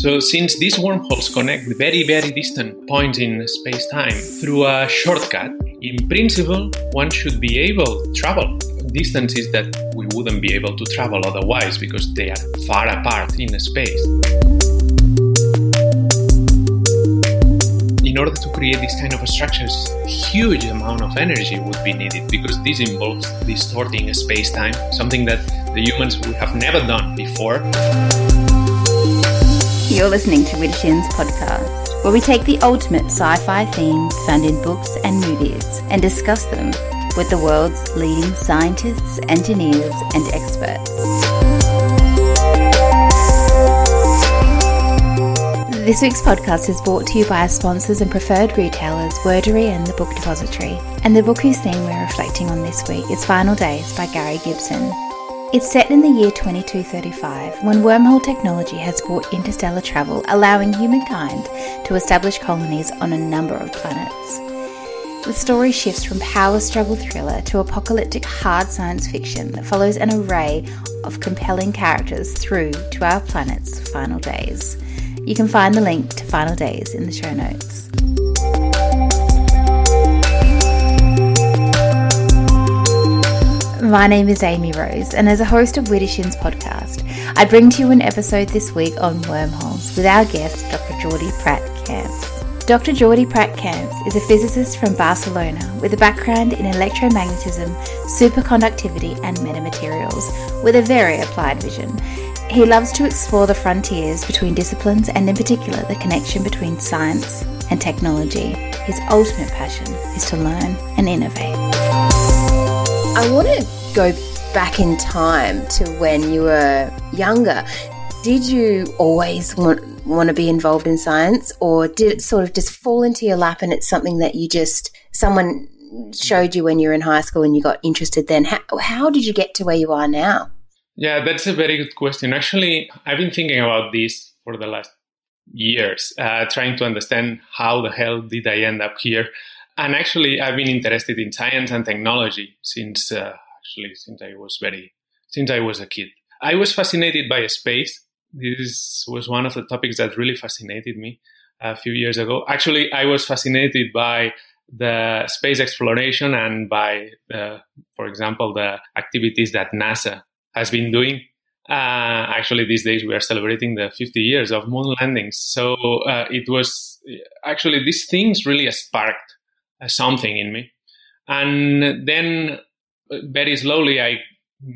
So, since these wormholes connect very, very distant points in space time through a shortcut, in principle, one should be able to travel distances that we wouldn't be able to travel otherwise because they are far apart in space. In order to create these kind of structures, huge amount of energy would be needed because this involves distorting space-time, something that the humans would have never done before. You're listening to Widdershins podcast, where we take the ultimate sci-fi themes found in books and movies and discuss them with the world's leading scientists, engineers, and experts. This week's podcast is brought to you by our sponsors and preferred retailers, Wordery and the Book Depository. And the book whose theme we're reflecting on this week is Final Days by Gary Gibson. It's set in the year 2235 when wormhole technology has brought interstellar travel, allowing humankind to establish colonies on a number of planets. The story shifts from power struggle thriller to apocalyptic hard science fiction that follows an array of compelling characters through to our planet's final days. You can find the link to Final Days in the show notes. My name is Amy Rose, and as a host of Widdershins podcast, I bring to you an episode this week on wormholes with our guest, Dr. Jordi Prat Camps. Dr. Jordi Prat Camps is a physicist from Barcelona with a background in electromagnetism, superconductivity, and metamaterials, with a very applied vision. He loves to explore the frontiers between disciplines and, in particular, the connection between science and technology. His ultimate passion is to learn and innovate. I want to go back in time to when you were younger. Did you always want want to be involved in science, or did it sort of just fall into your lap and it's something that you just someone showed you when you were in high school and you got interested? Then how, how did you get to where you are now? Yeah, that's a very good question. Actually, I've been thinking about this for the last years, uh, trying to understand how the hell did I end up here and actually, I've been interested in science and technology since uh, actually since I was very since I was a kid. I was fascinated by space. This was one of the topics that really fascinated me a few years ago. Actually, I was fascinated by the space exploration and by, the, for example, the activities that NASA has been doing. Uh, actually, these days we are celebrating the 50 years of moon landings. So uh, it was actually these things really sparked uh, something in me. And then uh, very slowly, I,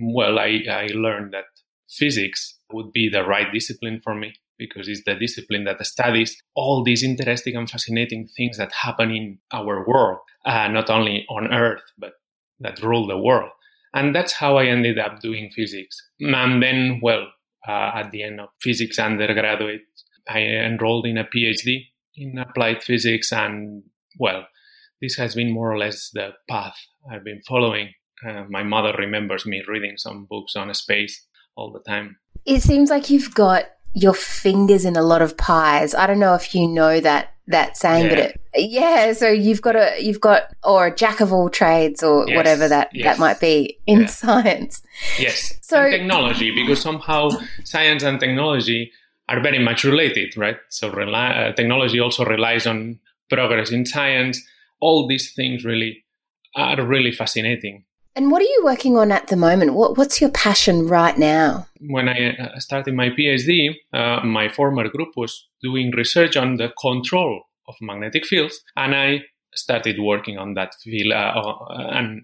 well, I, I learned that physics would be the right discipline for me because it's the discipline that studies all these interesting and fascinating things that happen in our world, uh, not only on Earth, but that rule the world. And that's how I ended up doing physics. And then, well, uh, at the end of physics undergraduate, I enrolled in a PhD in applied physics and, well, this has been more or less the path I've been following. Uh, my mother remembers me reading some books on space all the time. It seems like you've got your fingers in a lot of pies. I don't know if you know that that saying, yeah. but it, yeah. So you've got a you've got or a jack of all trades or yes. whatever that yes. that might be in yeah. science. Yes. So and technology, because somehow science and technology are very much related, right? So rely, uh, technology also relies on progress in science all these things really are really fascinating. And what are you working on at the moment? What, what's your passion right now? When I uh, started my PhD, uh, my former group was doing research on the control of magnetic fields, and I started working on that field uh, and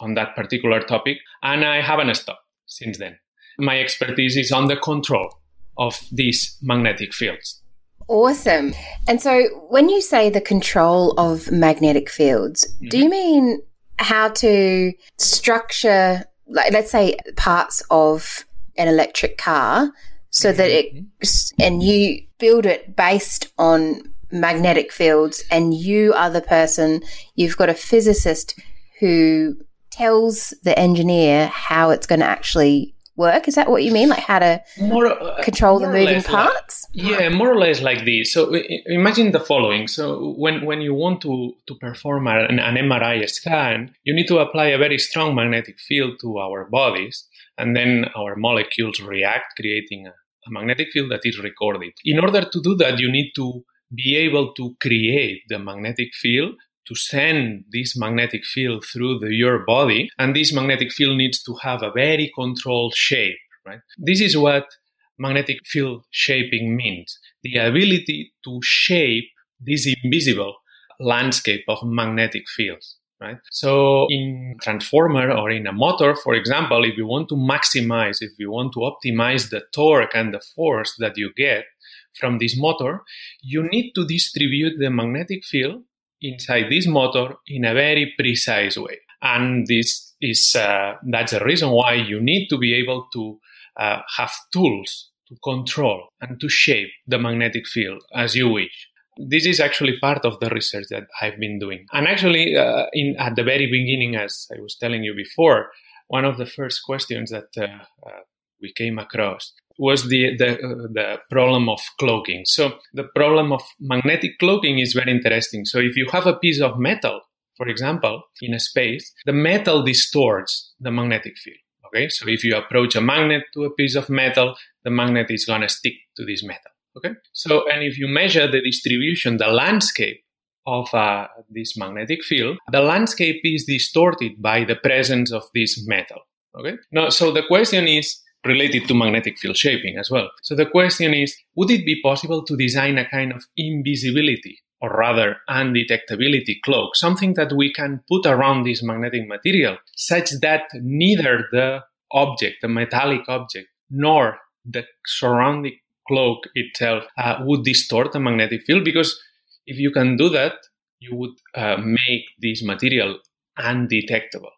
on that particular topic, and I haven't stopped since then. My expertise is on the control of these magnetic fields. Awesome. And so when you say the control of magnetic fields, mm-hmm. do you mean how to structure, like, let's say, parts of an electric car so that it, mm-hmm. and you build it based on magnetic fields, and you are the person, you've got a physicist who tells the engineer how it's going to actually work? Is that what you mean? Like how to more, uh, control the moving parts? Like, yeah, more or less like this. So imagine the following. So when, when you want to, to perform an, an MRI scan, you need to apply a very strong magnetic field to our bodies. And then our molecules react, creating a, a magnetic field that is recorded. In order to do that, you need to be able to create the magnetic field to send this magnetic field through the, your body and this magnetic field needs to have a very controlled shape right? This is what magnetic field shaping means. The ability to shape this invisible landscape of magnetic fields right? So in transformer or in a motor for example if you want to maximize if you want to optimize the torque and the force that you get from this motor you need to distribute the magnetic field inside this motor in a very precise way and this is uh, that's the reason why you need to be able to uh, have tools to control and to shape the magnetic field as you wish this is actually part of the research that I've been doing. And actually, uh, in at the very beginning, as I was telling you before, one of the first questions that uh, uh, we came across was the the, uh, the problem of cloaking. So the problem of magnetic cloaking is very interesting. So if you have a piece of metal, for example, in a space, the metal distorts the magnetic field. Okay, so if you approach a magnet to a piece of metal, the magnet is going to stick to this metal. Okay. So, and if you measure the distribution, the landscape of uh, this magnetic field, the landscape is distorted by the presence of this metal. Okay. Now, so the question is related to magnetic field shaping as well. So the question is, would it be possible to design a kind of invisibility or rather undetectability cloak, something that we can put around this magnetic material such that neither the object, the metallic object, nor the surrounding cloak itself uh, would distort the magnetic field because if you can do that, you would uh, make this material undetectable.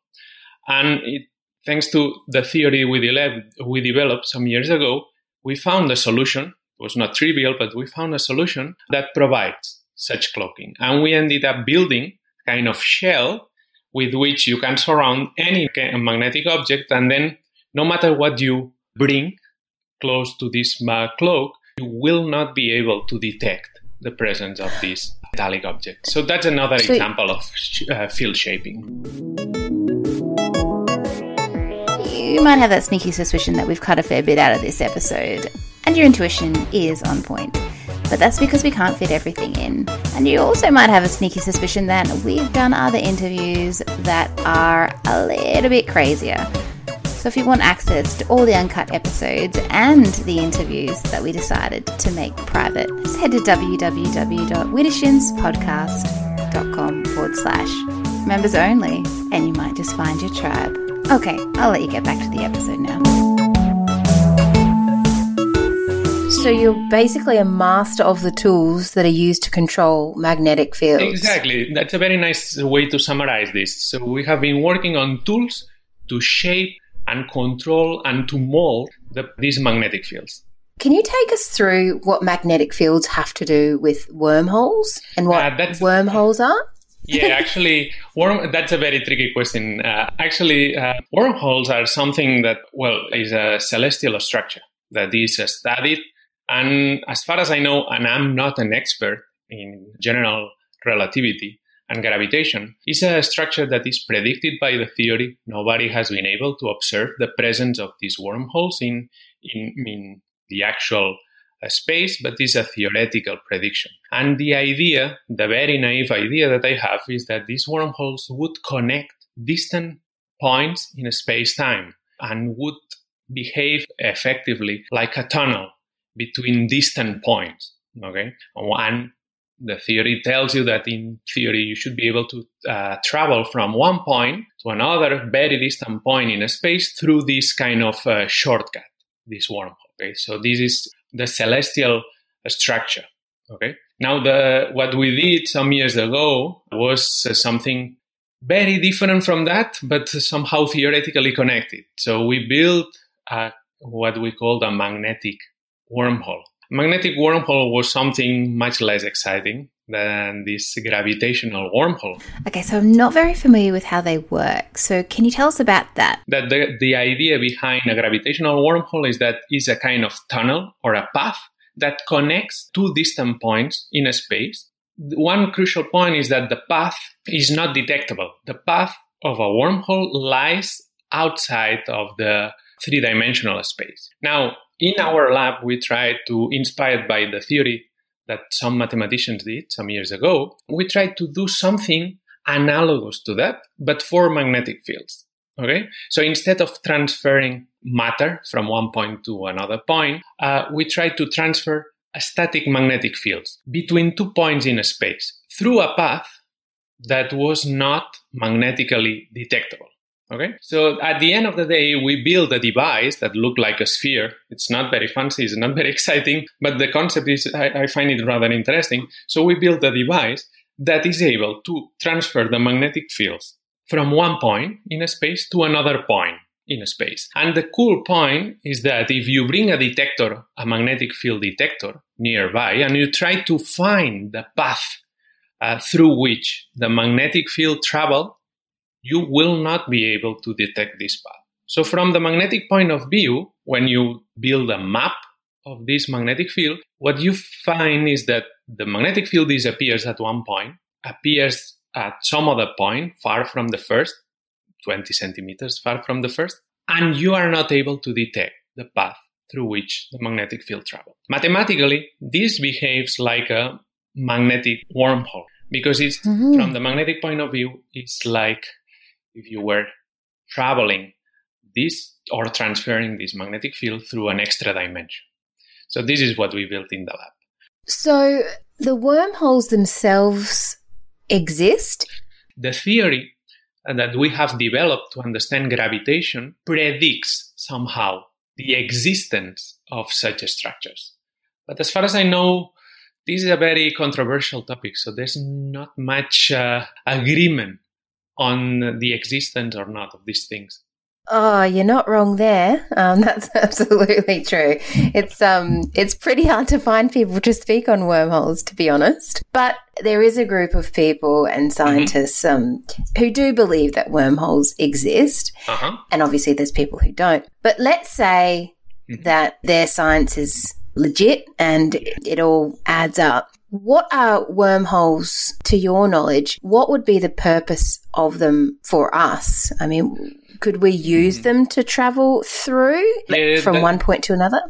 And it, thanks to the theory we, de- we developed some years ago, we found a solution. It was not trivial, but we found a solution that provides such cloaking. And we ended up building kind of shell with which you can surround any magnetic object and then no matter what you bring close to this cloak, you will not be able to detect the presence of this metallic object. So that's another example of uh, field shaping. You might have that sneaky suspicion that we've cut a fair bit out of this episode, and your intuition is on point. But that's because we can't fit everything in. And you also might have a sneaky suspicion that we've done other interviews that are a little bit crazier. So if you want access to all the uncut episodes and the interviews that we decided to make private, just head to www.widdershinspodcast.com forward slash members only, and you might just find your tribe. Okay, I'll let you get back to the episode now. So you're basically a master of the tools that are used to control magnetic fields. Exactly. That's a very nice way to summarize this. So we have been working on tools to shape and control and to mold the, these magnetic fields. Can you take us through what magnetic fields have to do with wormholes and what uh, wormholes are? Yeah, actually, worm, that's a very tricky question. Uh, actually, uh, wormholes are something that, well, is a celestial structure that is studied. And as far as I know, and I'm not an expert in general relativity, and gravitation is a structure that is predicted by the theory. Nobody has been able to observe the presence of these wormholes in, in, in the actual space, but it's a theoretical prediction. And the idea, the very naive idea that I have, is that these wormholes would connect distant points in space time and would behave effectively like a tunnel between distant points. Okay, and the theory tells you that in theory you should be able to uh, travel from one point to another very distant point in space through this kind of uh, shortcut, this wormhole. Okay, so this is the celestial structure. Okay, now the what we did some years ago was uh, something very different from that, but somehow theoretically connected. So we built a, what we called a magnetic wormhole. Magnetic wormhole was something much less exciting than this gravitational wormhole. Okay, so I'm not very familiar with how they work. So can you tell us about that? That the, the idea behind a gravitational wormhole is that it's a kind of tunnel or a path that connects two distant points in a space. One crucial point is that the path is not detectable. The path of a wormhole lies outside of the three dimensional space. Now, in our lab, we try to, inspired by the theory that some mathematicians did some years ago, we tried to do something analogous to that, but for magnetic fields. Okay, so instead of transferring matter from one point to another point, uh, we try to transfer a static magnetic field between two points in a space through a path that was not magnetically detectable. Okay. So at the end of the day, we build a device that looked like a sphere. It's not very fancy. It's not very exciting, but the concept is, I, I find it rather interesting. So we build a device that is able to transfer the magnetic fields from one point in a space to another point in a space. And the cool point is that if you bring a detector, a magnetic field detector nearby, and you try to find the path uh, through which the magnetic field travel, you will not be able to detect this path. So from the magnetic point of view, when you build a map of this magnetic field, what you find is that the magnetic field disappears at one point, appears at some other point far from the first, 20 centimeters far from the first, and you are not able to detect the path through which the magnetic field travels. Mathematically, this behaves like a magnetic wormhole because it's mm-hmm. from the magnetic point of view, it's like if you were traveling this or transferring this magnetic field through an extra dimension. So this is what we built in the lab. So the wormholes themselves exist? The theory that we have developed to understand gravitation predicts somehow the existence of such structures. But as far as I know, this is a very controversial topic, so there's not much uh, agreement on the existence or not of these things. Oh, you're not wrong there. Um, that's absolutely true. It's um, it's pretty hard to find people to speak on wormholes, to be honest. But there is a group of people and mm-hmm. scientists um, who do believe that wormholes exist, uh-huh. and obviously there's people who don't. But let's say mm-hmm. that their science is legit and it all adds up. What are wormholes, to your knowledge? What would be the purpose of them for us? I mean, could we use mm. them to travel through yeah, from that, one point to another?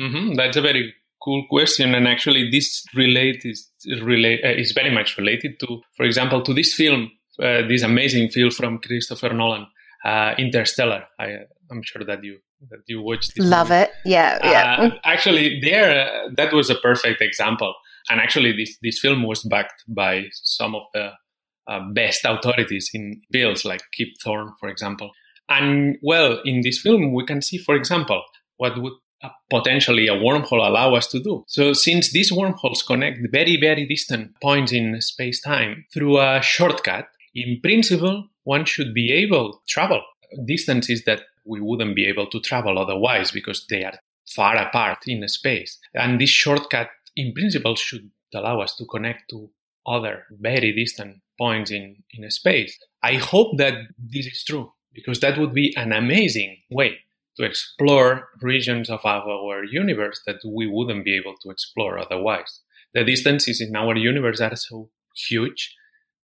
Mm-hmm, that's a very cool question, and actually, this relate is relate uh, is very much related to, for example, to this film, uh, this amazing film from Christopher Nolan, uh, Interstellar. I, am sure that you that you watched. Love movie. it, yeah, yeah. Uh, actually, there uh, that was a perfect example, and actually, this this film was backed by some of the uh, best authorities in fields like Kip Thorne, for example. And well, in this film, we can see, for example, what would potentially a wormhole allow us to do. So since these wormholes connect very, very distant points in space-time through a shortcut, in principle, one should be able to travel distances that we wouldn't be able to travel otherwise because they are far apart in space. And this shortcut, in principle, should allow us to connect to other very distant points in, in space. I hope that this is true because that would be an amazing way to explore regions of our universe that we wouldn't be able to explore otherwise. The distances in our universe are so huge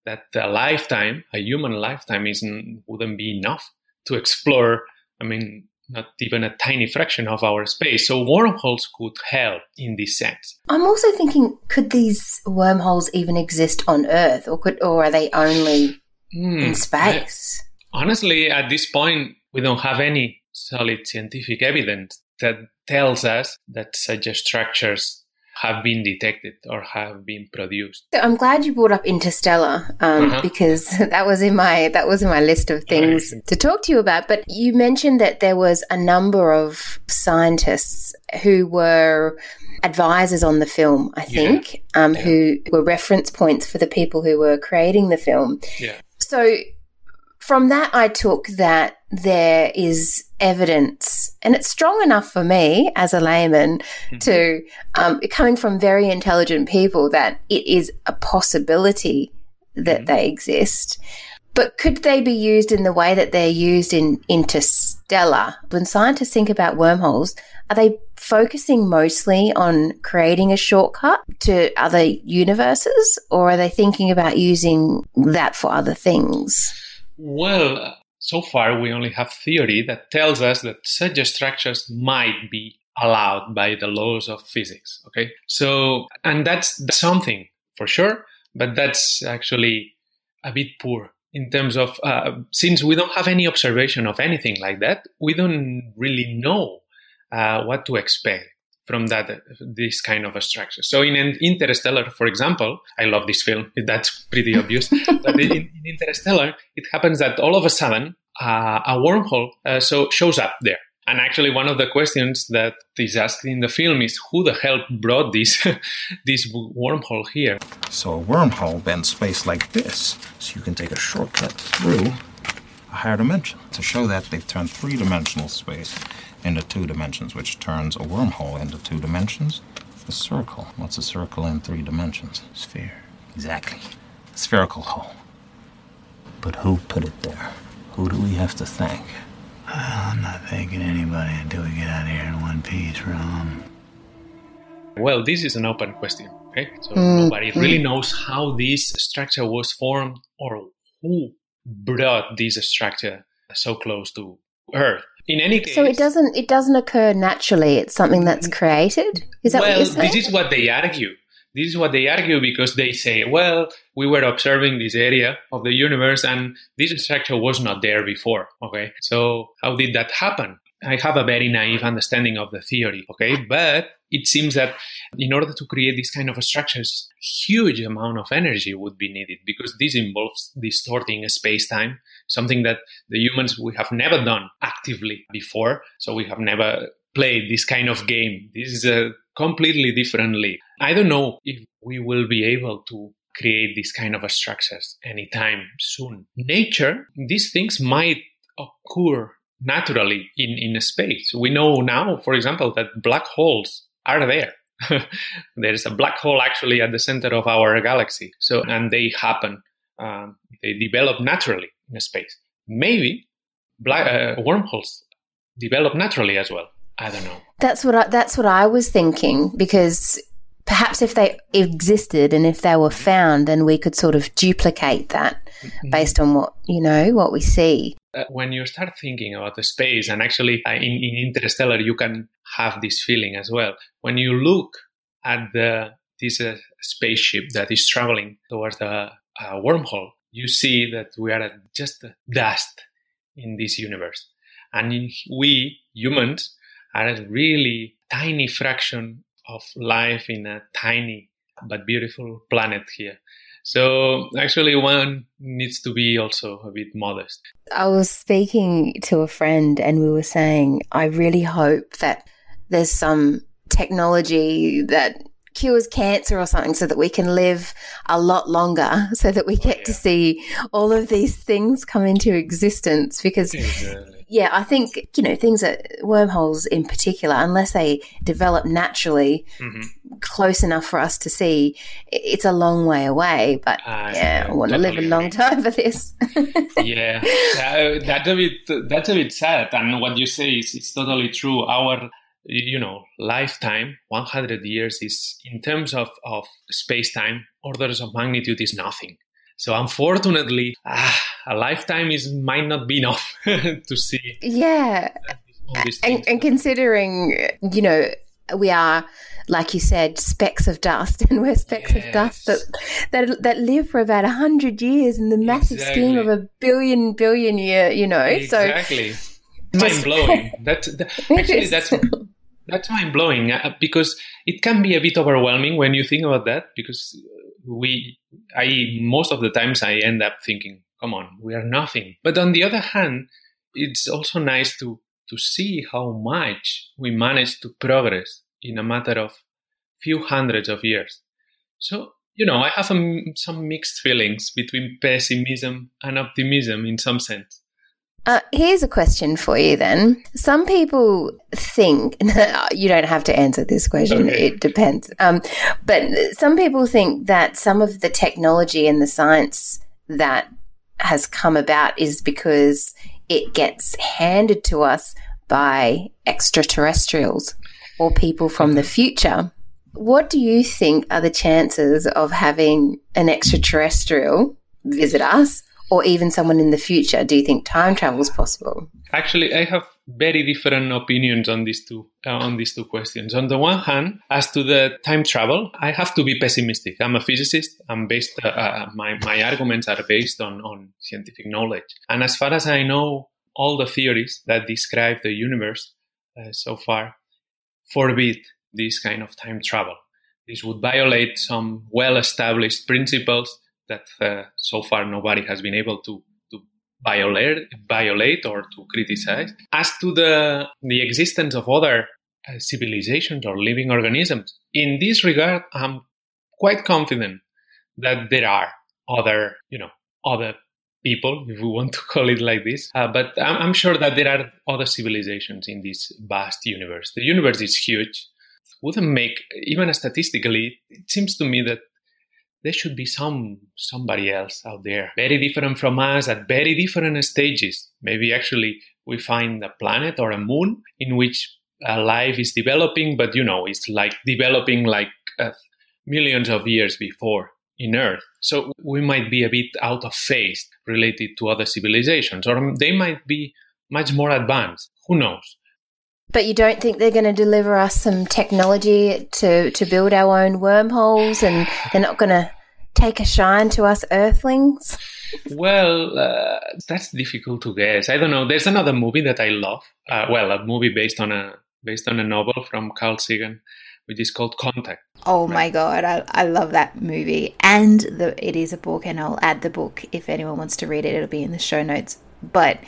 that a lifetime, a human lifetime, isn't wouldn't be enough to explore. I mean, not even a tiny fraction of our space. So wormholes could help in this sense. I'm also thinking, could these wormholes even exist on Earth, or could, or are they only mm, in space? Honestly, at this point, we don't have any solid scientific evidence that tells us that such structures have been detected or have been produced. So I'm glad you brought up Interstellar um, uh-huh. because that was in my that was in my list of things right. to talk to you about. But you mentioned that there was a number of scientists who were advisors on the film. I think yeah. Um, yeah. who were reference points for the people who were creating the film. Yeah. So from that, I took that there is evidence, and it's strong enough for me as a layman mm-hmm. to, um, coming from very intelligent people, that it is a possibility that mm-hmm. they exist. But could they be used in the way that they're used in Interstellar? When scientists think about wormholes, are they focusing mostly on creating a shortcut to other universes, or are they thinking about using that for other things? Well, so far we only have theory that tells us that such structures might be allowed by the laws of physics. Okay, so and that's, something for sure, but that's actually a bit poor in terms of uh, since we don't have any observation of anything like that, we don't really know uh, what to expect from that this kind of a structure. So in an Interstellar, for example, I love this film. That's pretty obvious. but in, in, Interstellar, it happens that all of a sudden uh, a wormhole uh, so shows up there. And actually, one of the questions that is asked in the film is who the hell brought this this wormhole here? So a wormhole bends space like this, so you can take a shortcut through a higher dimension. To show that, they've turned three-dimensional space into two dimensions, which turns a wormhole into two dimensions. A circle. What's a circle in three dimensions? Sphere. Exactly. A spherical hole. But who put it there? Who do we have to thank? Well, I'm not thanking anybody until we get out of here in one piece, Rom. Well, this is an open question, okay? So mm. nobody really knows how this structure was formed or who brought this structure so close to Earth. In any case, so it doesn't it doesn't occur naturally. It's something that's mm. created. Is that well, what you're saying? this is what they argue. This is what they argue because they say, well, we were observing this area of the universe and this structure was not there before. Okay. So how did that happen? I have a very naive understanding of the theory, okay? But it seems that in order to create these kind of structures, huge amount of energy would be needed because this involves distorting space-time, something that the humans we have never done actively before. So we have never played this kind of game. This is a completely different league. I don't know if we will be able to create these kind of structures anytime soon. Nature, these things might occur naturally in, in space. We know now, for example, that black holes are there. There's a black hole actually at the center of our galaxy. So, and they happen, um, they develop naturally in space. Maybe black uh, wormholes develop naturally as well. I don't know. That's what I, that's what I was thinking because perhaps if they existed and if they were found, then we could sort of duplicate that mm-hmm. based on what you know what we see. Uh, when you start thinking about the space, and actually uh, in, in Interstellar, you can have this feeling as well. When you look at the this uh, spaceship that is traveling towards the uh, wormhole, you see that we are just dust in this universe, and we humans are a really tiny fraction of life in a tiny but beautiful planet here. So actually, one needs to be also a bit modest. I was speaking to a friend, and we were saying, I really hope that there's some technology that cures cancer or something so that we can live a lot longer so that we get oh, yeah. to see all of these things come into existence because exactly yeah, I think you know things that wormholes in particular, unless they develop naturally mm-hmm. close enough for us to see, it's a long way away. But uh, yeah, I want to live a long time for this. yeah, uh, that's a bit that's a bit sad. And what you say is it's totally true. Our you know lifetime 100 years is in terms of of space time orders of magnitude is nothing so unfortunately, ah, a lifetime is might not be enough to see. Yeah, and, and considering you know we are like you said, specks of dust, and we're specks yes. of dust that, that that live for about a hundred years in the massive exactly. scheme of a billion billion year. You know, exactly. So mind blowing. That, that actually that's that's mind blowing uh, because it can be a bit overwhelming when you think about that because we i most of the times i end up thinking come on we are nothing. But on the other hand it's also nice to to see how much we managed to progress in a matter of few hundreds of years. So you know i have a, some mixed feelings between pessimism and optimism in some sense uh, here's a question for you then. Some people think, you don't have to answer this question, okay. it depends. Um, but some people think that some of the technology and the science that has come about is because it gets handed to us by extraterrestrials or people from the future. What do you think are the chances of having an extraterrestrial visit us or even someone in the future, do you think time travel is possible? Actually, I have very different opinions on these two uh, on these two questions. On the one hand, as to the time travel, I have to be pessimistic. I'm a physicist. I'm based. Uh, uh, my my arguments are based on on scientific knowledge. And as far as I know, all the theories that describe the universe uh, so far forbid this kind of time travel. This would violate some well-established principles that uh, so far nobody has been able to violate, violate or to criticize. As to the, the existence of other uh, civilizations or living organisms, in this regard, I'm quite confident that there are other, you know, other people, if we want to call it like this. Uh, but I'm, I'm, sure that there are other civilizations in this vast universe. The universe is huge. Wouldn't make, even statistically, it seems to me that there should be some somebody else out there. Very different from us at very different stages. Maybe actually we find a planet or a moon in which life is developing but you know it's like developing like uh, millions of years before in earth. So we might be a bit out of phase related to other civilizations or they might be much more advanced. Who knows but you don't think they're going to deliver us some technology to, to build our own wormholes and they're not going to take a shine to us earthlings? Well, uh, that's difficult to guess. I don't know. There's another movie that I love. Uh, well, a movie based on a based on a novel from Carl Sagan, which is called Contact. Oh right? my god, I, I love that movie, and the, it is a book, and I'll add the book if anyone wants to read it. It'll be in the show notes. But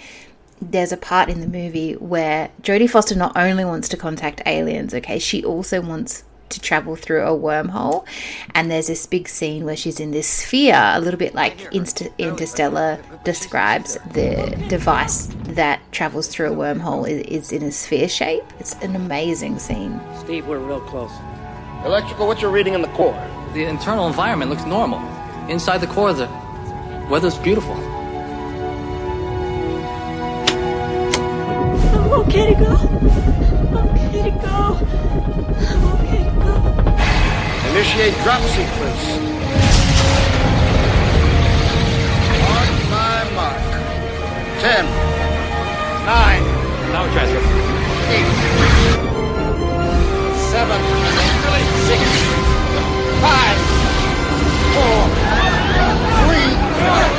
there's a part in the movie where Jodie Foster not only wants to contact aliens, okay, she also wants to travel through a wormhole. And there's this big scene where she's in this sphere, a little bit like Inst- Interstellar describes the device that travels through a wormhole is, is in a sphere shape. It's an amazing scene. Steve, we're real close. Electrical, what you're reading in the core? The internal environment looks normal. Inside the core, the weather's beautiful. Okay to go. Okay to go. I'm okay to go. Initiate drop sequence. Mark by mark. Ten. Nine. Now transfer. Eight. Seven. Six. Five. Four. Three.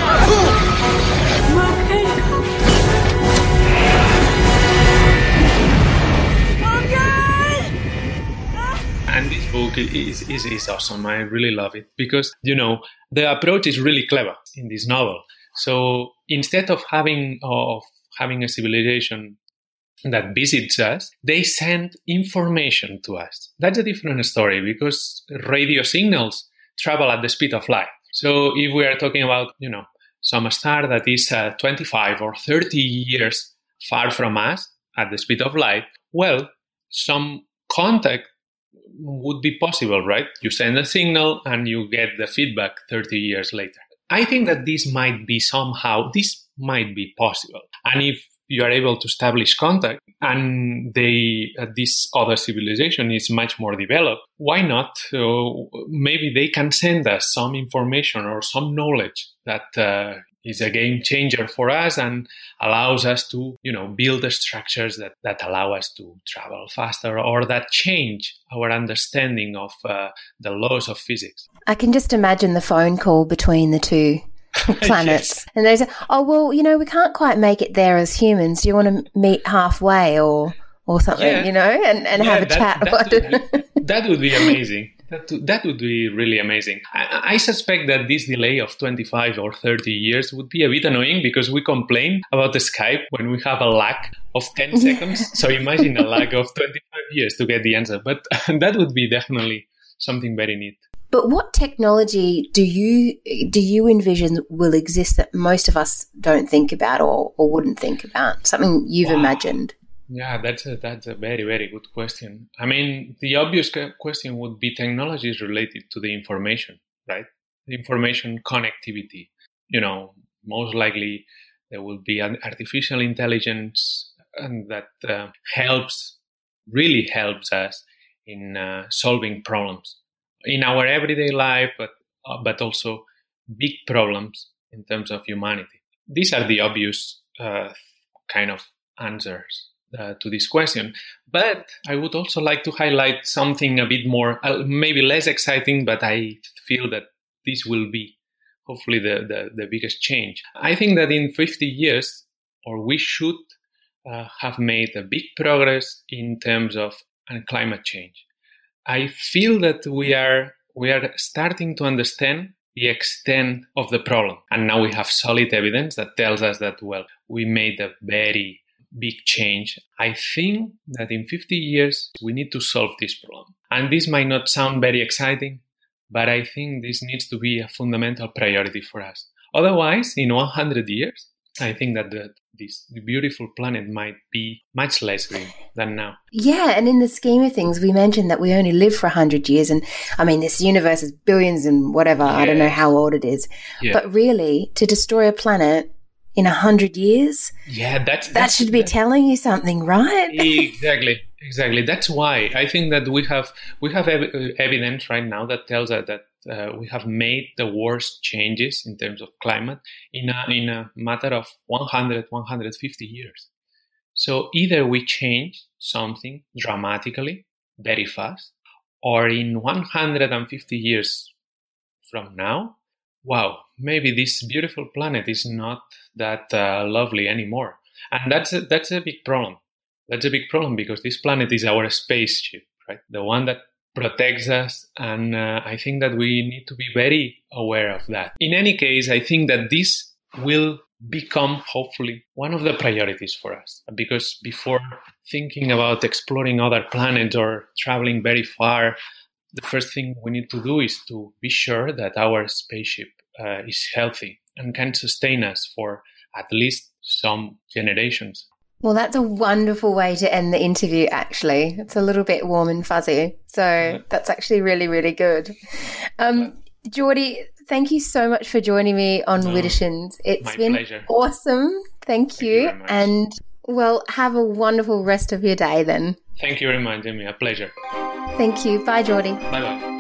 Book is, is, is awesome. I really love it because, you know, the approach is really clever in this novel. So instead of having, of having a civilization that visits us, they send information to us. That's a different story because radio signals travel at the speed of light. So if we are talking about, you know, some star that is uh, 25 or 30 years far from us at the speed of light, well, some contact would be possible, right? You send a signal and you get the feedback 30 years later. I think that this might be somehow, this might be possible. And if you are able to establish contact and they, uh, this other civilization is much more developed, why not? Uh, maybe they can send us some information or some knowledge that uh, is a game changer for us and allows us to, you know, build the structures that, that allow us to travel faster or that change our understanding of uh, the laws of physics. I can just imagine the phone call between the two planets. yes. And they say, oh, well, you know, we can't quite make it there as humans. Do you want to meet halfway or, or something, yeah. you know, and, and yeah, have a that, chat? That would, be, that would be amazing. That, that would be really amazing. I, I, suspect that this delay of 25 or 30 years would be a bit annoying because we complain about the Skype when we have a lag of 10 seconds. so imagine a lag of 25 years to get the answer. But that would be definitely something very neat. But what technology do you do you envision will exist that most of us don't think about or, or wouldn't think about? Something you've wow. imagined? Yeah, that's a, that's a very, very good question. I mean, the obvious question would be technologies related to the information, right? The information connectivity. You know, most likely there will be an artificial intelligence and that uh, helps, really helps us in uh, solving problems in our everyday life, but uh, but also big problems in terms of humanity? These are the obvious uh, kind of answers uh, to this question. But I would also like to highlight something a bit more, uh, maybe less exciting, but I feel that this will be hopefully the, the, the biggest change. I think that in 50 years, or we should uh, have made a big progress in terms of uh, climate change. I feel that we are we are starting to understand the extent of the problem, and now we have solid evidence that tells us that well we made a very big change. I think that in 50 years we need to solve this problem, and this might not sound very exciting, but I think this needs to be a fundamental priority for us. Otherwise, in 100 years, I think that the, this beautiful planet might be much less green than now. Yeah, and in the scheme of things, we mentioned that we only live for 100 years. And I mean, this universe is billions and whatever. Yeah. I don't know how old it is. Yeah. But really, to destroy a planet in a 100 years, yeah, that's, that's that should be telling you something, right? exactly. Exactly. That's why I think that we have we have ev- evidence right now that tells us that uh, we have made the worst changes in terms of climate in a, in a matter of 100, 150 years. So either we change something dramatically, very fast, or in 150 years from now, wow, maybe this beautiful planet is not that uh, lovely anymore. And that's a, that's a big problem. That's a big problem because this planet is our spaceship, right? The one that protects us. And uh, I think that we need to be very aware of that. In any case, I think that this will become hopefully one of the priorities for us because before thinking about exploring other planets or traveling very far the first thing we need to do is to be sure that our spaceship uh, is healthy and can sustain us for at least some generations well, that's a wonderful way to end the interview, actually. It's a little bit warm and fuzzy. So that's actually really, really good. Um, Jordi, thank you so much for joining me on no, Widdershins. It's been pleasure. awesome. Thank, thank you. you and, well, have a wonderful rest of your day then. Thank you very much, Demi. A pleasure. Thank you. Bye, Jordi. Bye bye.